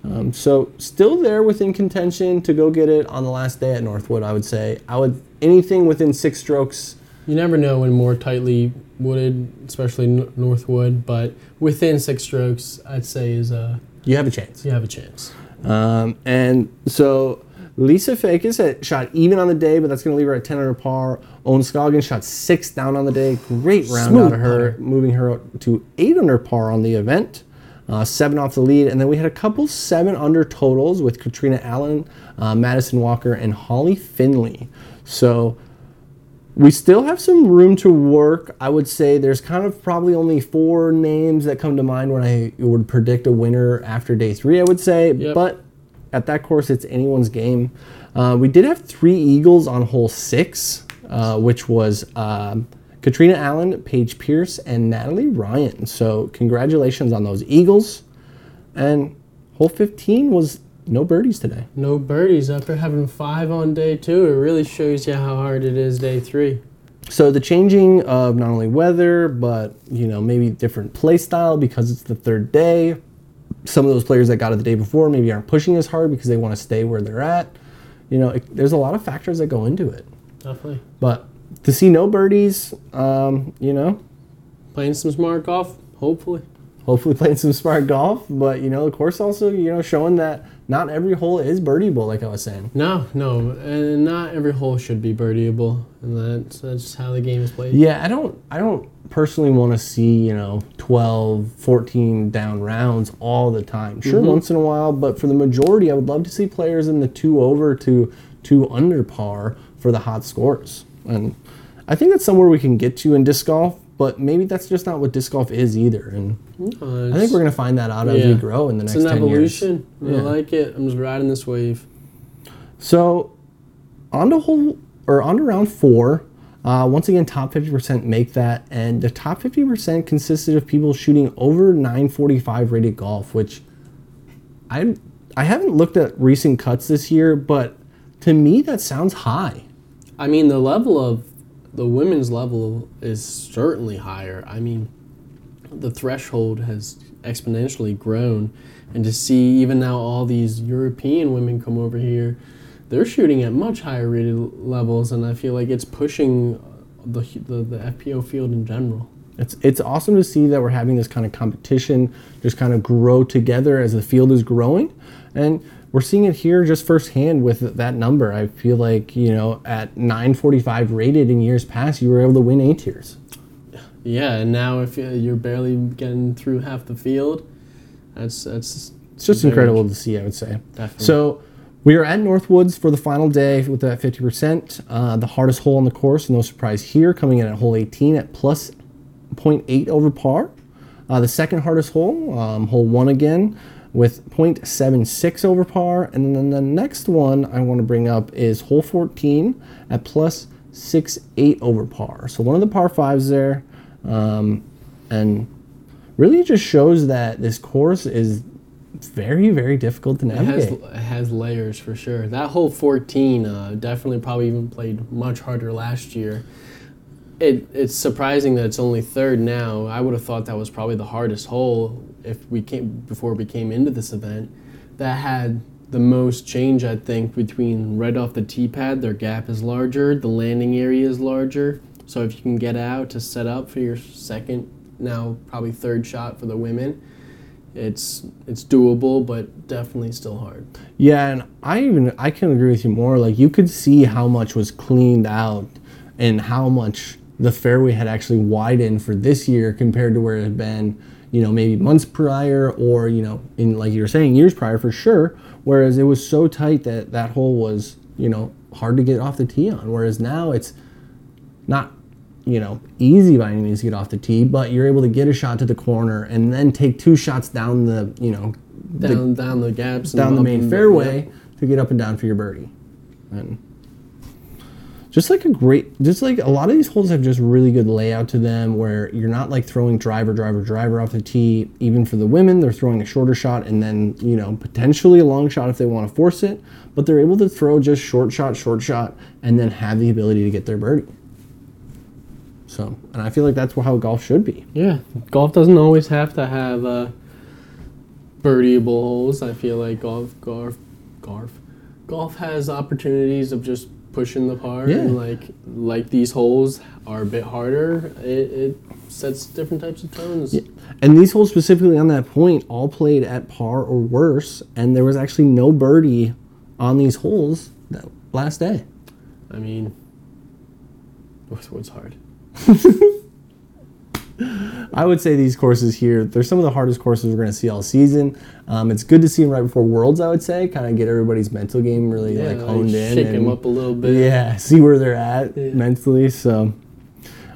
Um, so still there within contention to go get it on the last day at Northwood, I would say. I would anything within six strokes. You never know when more tightly wooded, especially n- Northwood, but within six strokes, I'd say is a You have a chance. you have a chance. Um, and so Lisa Fajkus had shot even on the day, but that's going to leave her at 10 under par. Ohn Scoggins shot six down on the day. Great round Smooth out of her, moving her to eight under par on the event. Uh, seven off the lead, and then we had a couple seven under totals with Catrina Allen, uh, Madison Walker, and Holly Finley. So we still have some room to work. I would say there's kind of probably only four names that come to mind when I would predict a winner after day three, I would say. Yep. But at that course, it's anyone's game. Uh, we did have three Eagles on hole six, uh, which was um, Catrina Allen, Paige Pierce, and Natalie Ryan. So congratulations on those Eagles. And hole 15 was no birdies today. No birdies after having five on day two. It really shows you how hard it is day three. So the changing of not only weather, but you know maybe different play style because it's the third day. Some of those players that got it the day before maybe aren't pushing as hard because they want to stay where they're at. You know, it, there's a lot of factors that go into it. Definitely. But to see no birdies, um, you know, Playing some smart golf, hopefully. hopefully playing some smart golf. But you know, the course also you know showing that not every hole is birdieable, like I was saying. No, no, and not every hole should be birdieable, and that's that's just how the game is played. Yeah, I don't I don't personally want to see, you know, 12, 14 down rounds all the time. Sure, mm-hmm. once in a while, but for the majority, I would love to see players in the 2 over to 2 under par for the hot scores. And I think that's somewhere we can get to in disc golf, but maybe that's just not what disc golf is either. And I think we're going to find that out as we grow in the it's next an 10 years. evolution. Yeah. I like it. I'm just riding this wave. So, on to hole or on to round four. Uh, once again, top 50% make that, and the top 50% consisted of people shooting over 945 rated golf, which I I haven't looked at recent cuts this year, but to me that sounds high. I mean, the level of the women's level is certainly higher. I mean, the threshold has exponentially grown, and to see even now all these European women come over here, they're shooting at much higher rated levels, and I feel like it's pushing the the, the FPO field in general. It's it's awesome to see that we're having this kind of competition just kind of grow together as the field is growing, and we're seeing it here just firsthand with that number. I feel like you know at 945 rated in years past, you were able to win A tiers. Yeah, and now if you- you're barely getting through half the field, that's that's It's just incredible to see, I would say. Definitely. So we are at Northwoods for the final day with that 50%. Uh, the hardest hole on the course, no surprise here, coming in at hole 18 at plus 0.8 over par. Uh, the second hardest hole, um, hole one again, with 0.76 over par. And then the next one I want to bring up is hole 14 at plus 6.8 over par. So one of the par fives there. Um, and really just shows that this course is very, very difficult to It has, navigate. it has layers for sure. That whole 14 uh, definitely probably even played much harder last year. It, it's surprising that it's only third now. I would have thought that was probably the hardest hole if we came before we came into this event. That had the most change, I think, between right off the tee pad. Their gap is larger. The landing area is larger. So if you can get out to set up for your second, now probably third shot for the women, it's it's doable, but definitely still hard. Yeah, and I even I can agree with you more. Like you could see how much was cleaned out and how much the fairway had actually widened for this year compared to where it had been, you know, maybe months prior or, you know, in like you were saying, years prior for sure. Whereas it was so tight that that hole was, you know, hard to get off the tee on. Whereas now it's not you know easy by any means to get off the tee, but you're able to get a shot to the corner and then take two shots down the you know the- Down down the gaps. and down the main fairway yep. to get up and down for your birdie. And just like a great, just like a lot of these holes have just really good layout to them where you're not like throwing driver, driver, driver off the tee. Even for the women, they're throwing a shorter shot and then, you know, potentially a long shot if they want to force it. But they're able to throw just short shot, short shot, and then have the ability to get their birdie. So, and I feel like that's how golf should be. Yeah, golf doesn't always have to have uh, birdieable holes. I feel like golf, golf, golf, golf has opportunities of just pushing the par Yeah. and like like these holes are a bit harder, it, it sets different types of tones. Yeah. And these holes specifically on that point all played at par or worse, and there was actually no birdie on these holes that last day. I mean, (laughs) what's hard? (laughs) I would say these courses here, they're some of the hardest courses we're going to see all season. Um, it's good to see them right before Worlds, I would say, kind of get everybody's mental game really Yeah, like like honed in. shake and- them up a little bit. Yeah, see where they're at Yeah. mentally. So,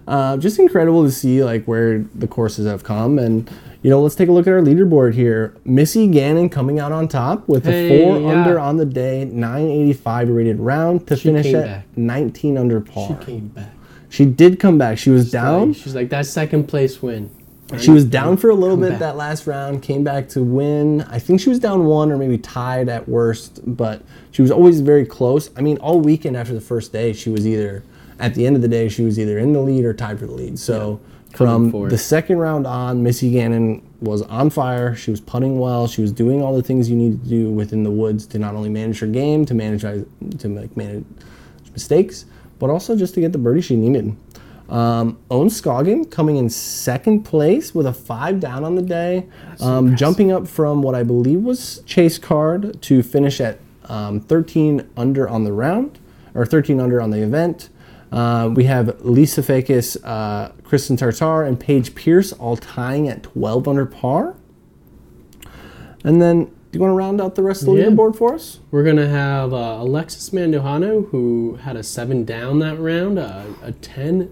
uh, just incredible to see like where the courses have come, and you know, let's take a look at our leaderboard here. Missy Gannon coming out on top with a four yeah. under on the day, 985 rated round to She finish at back. 19 under par. She came back. She did come back. She was She's down. Like, she's like that second place win. She was down for a little Come bit back. that last round, came back to win. I think she was down one or maybe tied at worst, but she was always very close. I mean, all weekend after the first day, she was either, at the end of the day, she was either in the lead or tied for the lead. So Coming from the second round on, Missy Gannon was on fire. She was putting well. She was doing all the things you need to do within the woods to not only manage her game, to manage to like manage mistakes, but also just to get the birdie she needed. Um, Ohn Scoggin coming in second place with a five down on the day, um, jumping up from what I believe was chase card to finish at um, 13 under on the round, or 13 under on the event. Uh, we have Lisa Fajkus, uh, Kristin Tattar, and Paige Pierce all tying at 12 under par. And then, do you want to round out the rest of the Yeah. leaderboard for us? We're gonna have uh, Alexis Mandujano, who had a seven down that round, uh, a 10,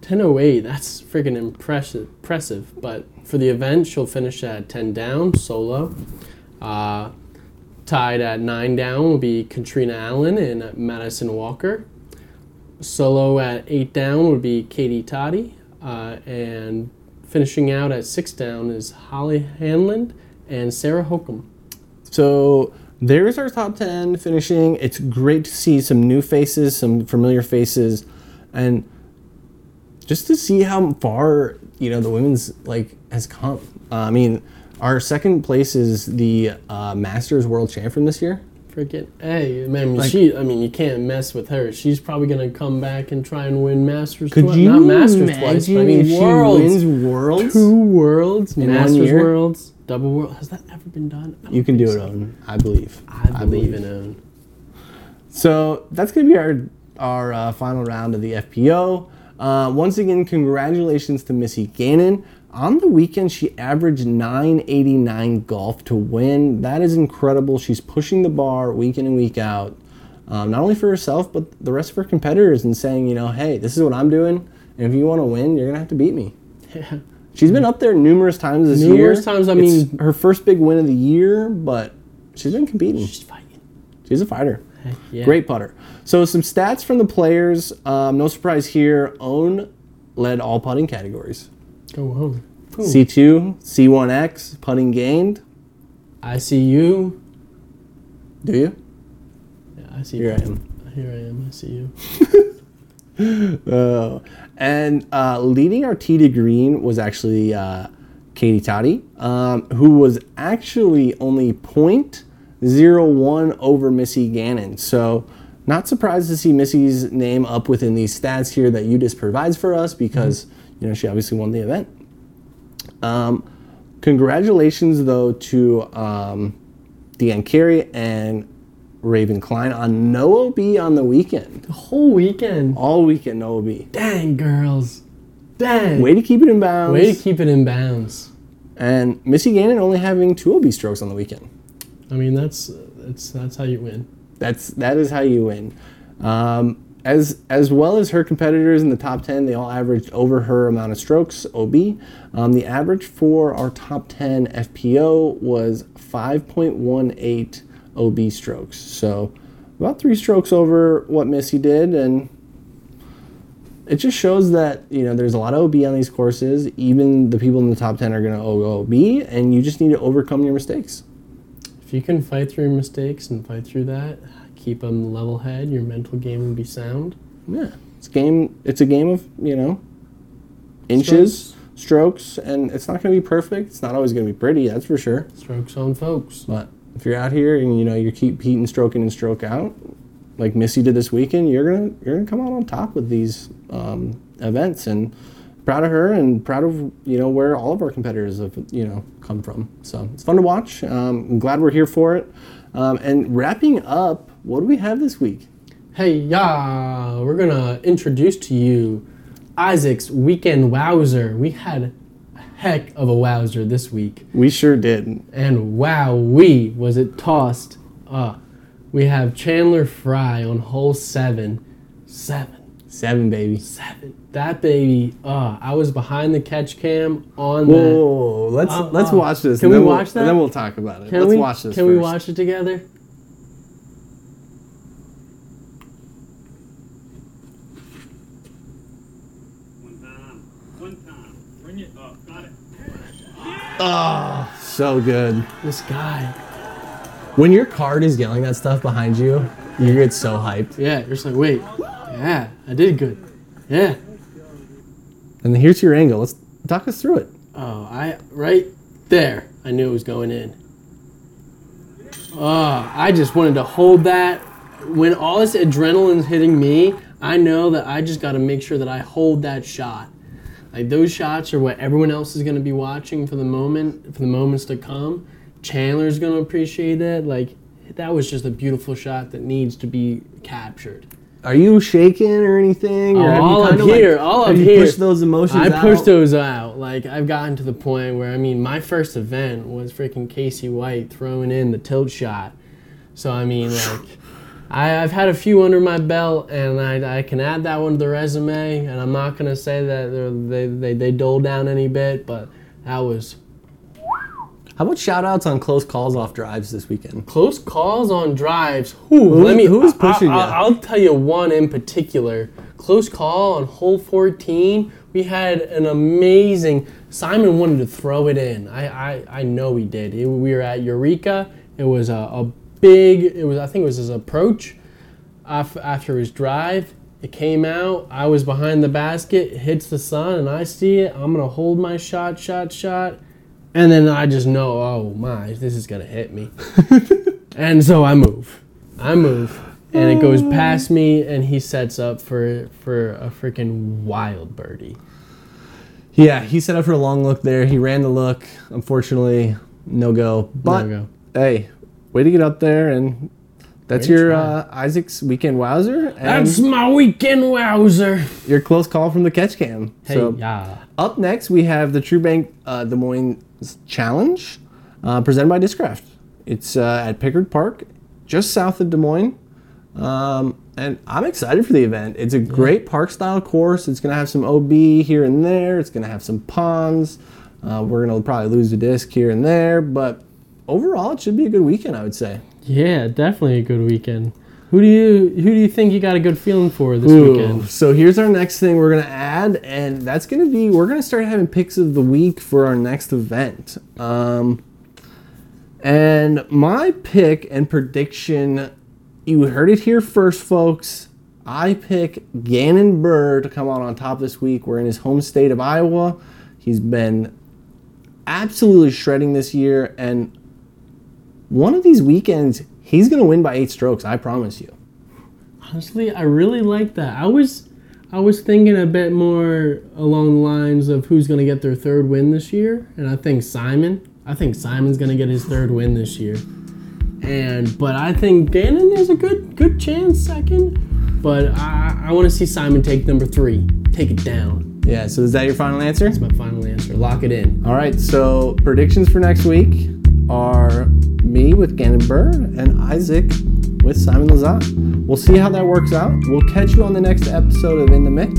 10.08. That's freaking impressive. Impressive. But for the event, she'll finish at 10 down solo. Uh, tied at nine down will be Catrina Allen and Madison Walker. Solo at eight down would be Katie Toddy, uh, and finishing out at six down is Holly Finley and Sarah Hokom. So there's our top 10 finishing. It's great to see some new faces, some familiar faces, and just to see how far, you know, the women's like has come. Uh, I mean, our second place is the uh, Masters World Champion this year. Freaking hey, man! Like- she, I mean, you can't mess with her. She's probably gonna come back and try and win Masters. Could twi- you not Masters twice, but I mean worlds. she wins Worlds? Two worlds, In Masters worlds, double world. Has that ever been done? You can do think it, so. Ohn. I believe. I believe in Ohn. So that's going to be our our uh, final round of the FPO. Uh, once again, congratulations to Missy Gannon. On the weekend, she averaged 989 golf to win. That is incredible. She's pushing the bar week in and week out, um, not only for herself, but the rest of her competitors, and saying, you know, hey, this is what I'm doing. And if you want to win, you're going to have to beat me. Yeah. (laughs) She's been up there numerous times this year. Numerous times, I It's mean- her first big win of the year, but she's been competing. She's fighting. She's a fighter. Yeah. Great putter. So some stats from the players. Um, no surprise here. Ohn led all putting categories. Go home. C2, C1X, putting gained. I see you. Do you? Yeah, I see. You. Here I you. am. Here I am. I see you. (laughs) Uh, and uh, leading our tee to green was actually uh, Katie Toddy, um, who was actually only 0.01 over Missy Gannon. So, not surprised to see Missy's name up within these stats here that UDisc provides for us because you know she obviously won the event. Um, congratulations though to um, Deann Carey and Raven Klein on no OB on the weekend. The whole weekend. All weekend, no OB. Dang, girls. Dang. Way to keep it in bounds. Way to keep it in bounds. and Missy Gannon only having two OB strokes on the weekend. I mean, that's that's that's how you win. That's that is how you win. Um, as as well as her competitors in the top ten, they all averaged over her amount of strokes OB. Um, the average for our top ten FPO was 5.18 OB strokes. So about three strokes over what Missy did, and it just shows that you know there's a lot of OB on these courses. Even the people in the top ten are going to OB, and you just need to overcome your mistakes. If you can fight through your mistakes and fight through that, keep a level head, your mental game will be sound. Yeah, it's game. It's a game of you know inches, strokes, and it's not going to be perfect. It's not always going to be pretty, that's for sure. Strokes on folks. But if you're out here and you know you keep heat and stroking and stroke out, like Missy did this weekend, you're gonna you're gonna come out on top with these um, events, and proud of her and proud of you know where all of our competitors have you know come from. So it's fun to watch. Um, I'm glad we're here for it. Um, and wrapping up, what do we have this week? Hey, yeah, we're gonna introduce to you Isaac's Weekend Wowzer. We had heck of a wowzer this week. We sure did. And wow, we was it tossed. Uh, we have Chandler Fry on hole seven. Seven. Seven, baby. Seven. That baby, uh, I was behind the catch cam on Whoa, that. whoa, whoa. let's Uh, let's uh, watch this. can and we we'll- watch that? And then we'll talk about it. Can let's we watch this. Can we watch it together? One time. One time. Bring it up. Got it. Oh, so good. This guy. When your card is yelling that stuff behind you, you get so hyped. Yeah, you're just like, wait. Yeah, I did good. Yeah. And here's your angle. Let's talk us through it. Oh, I right there. I knew it was going in. Oh, I just wanted to hold that. When all this adrenaline's hitting me, I know that I just got to make sure that I hold that shot. Like those shots are what everyone else is going to be watching for the moment, for the moments to come. Chandler's going to appreciate that. Like that was just a beautiful shot that needs to be captured. Are you shaking or anything? Or all up kinda, like- here, all up here. pushed those emotions I pushed those out. Like I've gotten to the point where I mean, my first event was freaking Casey White throwing in the tilt shot. So I mean, like, I, I've had a few under my belt, and I, I can add that one to the resume. And I'm not gonna say that they they they dole down any bit, but that was How about shout outs on close calls off drives this weekend? close calls on drives. Who, let me. who's I- pushing I? I'll, I'll tell you one in particular. Close call on hole 14. We had an amazing. Simon wanted to throw it in. I I, I know he did. It- we were at Eureka. It was a, a big. It was I think it was his approach. Af- after his drive, it came out. I was behind the basket. Hits the sun, and I see it. I'm gonna hold my shot, shot, shot. And then I just know, oh my, this is gonna hit me. (laughs) and so I move. I move. And it goes oh. past me and he sets up for for a freaking wild birdie. Yeah, he set up for a long look there. He ran the look. Unfortunately, no go. But go. hey, way to get up there and that's your uh, Isaac's weekend wowzer and That's my weekend wowzer. your close call from the catch cam. Hey, so yeah. up next we have the True Bank uh, Des Moines Challenge, uh, presented by Discraft. It's uh, at Pickard Park, just south of Des Moines. Um, and I'm excited for the event. It's a great park style course. It's going to have some OB here and there. It's going to have some ponds. Uh, we're going to probably lose a disc here and there, but overall, it should be a good weekend, I would say. Yeah, definitely a good weekend. Who do you who do you think you got a good feeling for this Ooh, weekend? So here's our next thing we're gonna add, and that's gonna be we're gonna start having picks of the week for our next event. Um, and my pick and prediction, you heard it here first, folks. I pick Gannon Buhr to come out on top this week. We're in his home state of Iowa. He's been absolutely shredding this year, and one of these weekends he's gonna win by eight strokes. I promise you. Honestly, I really like that. I was I was thinking a bit more along the lines of who's going to get their third win this year, and I think Simon. I think Simon's going to get his third win this year. And but I think Gannon has a good good chance second, but I I want to see Simon take number 3. Take it down. Yeah. So is that your final answer? That's my final answer. Lock it in. All right, so predictions for next week are me with Gannon Buhr and Isaac with Simon Lizotte. We'll see how that works out. We'll catch you on the next episode of In the Mix.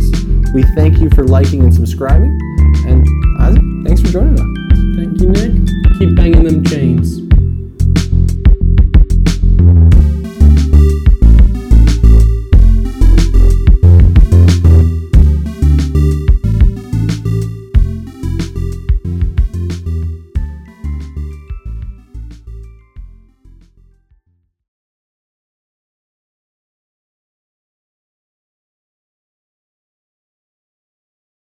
We thank you for liking and subscribing. And Isaac, thanks for joining us. Thank you, Nick. Keep banging them chains.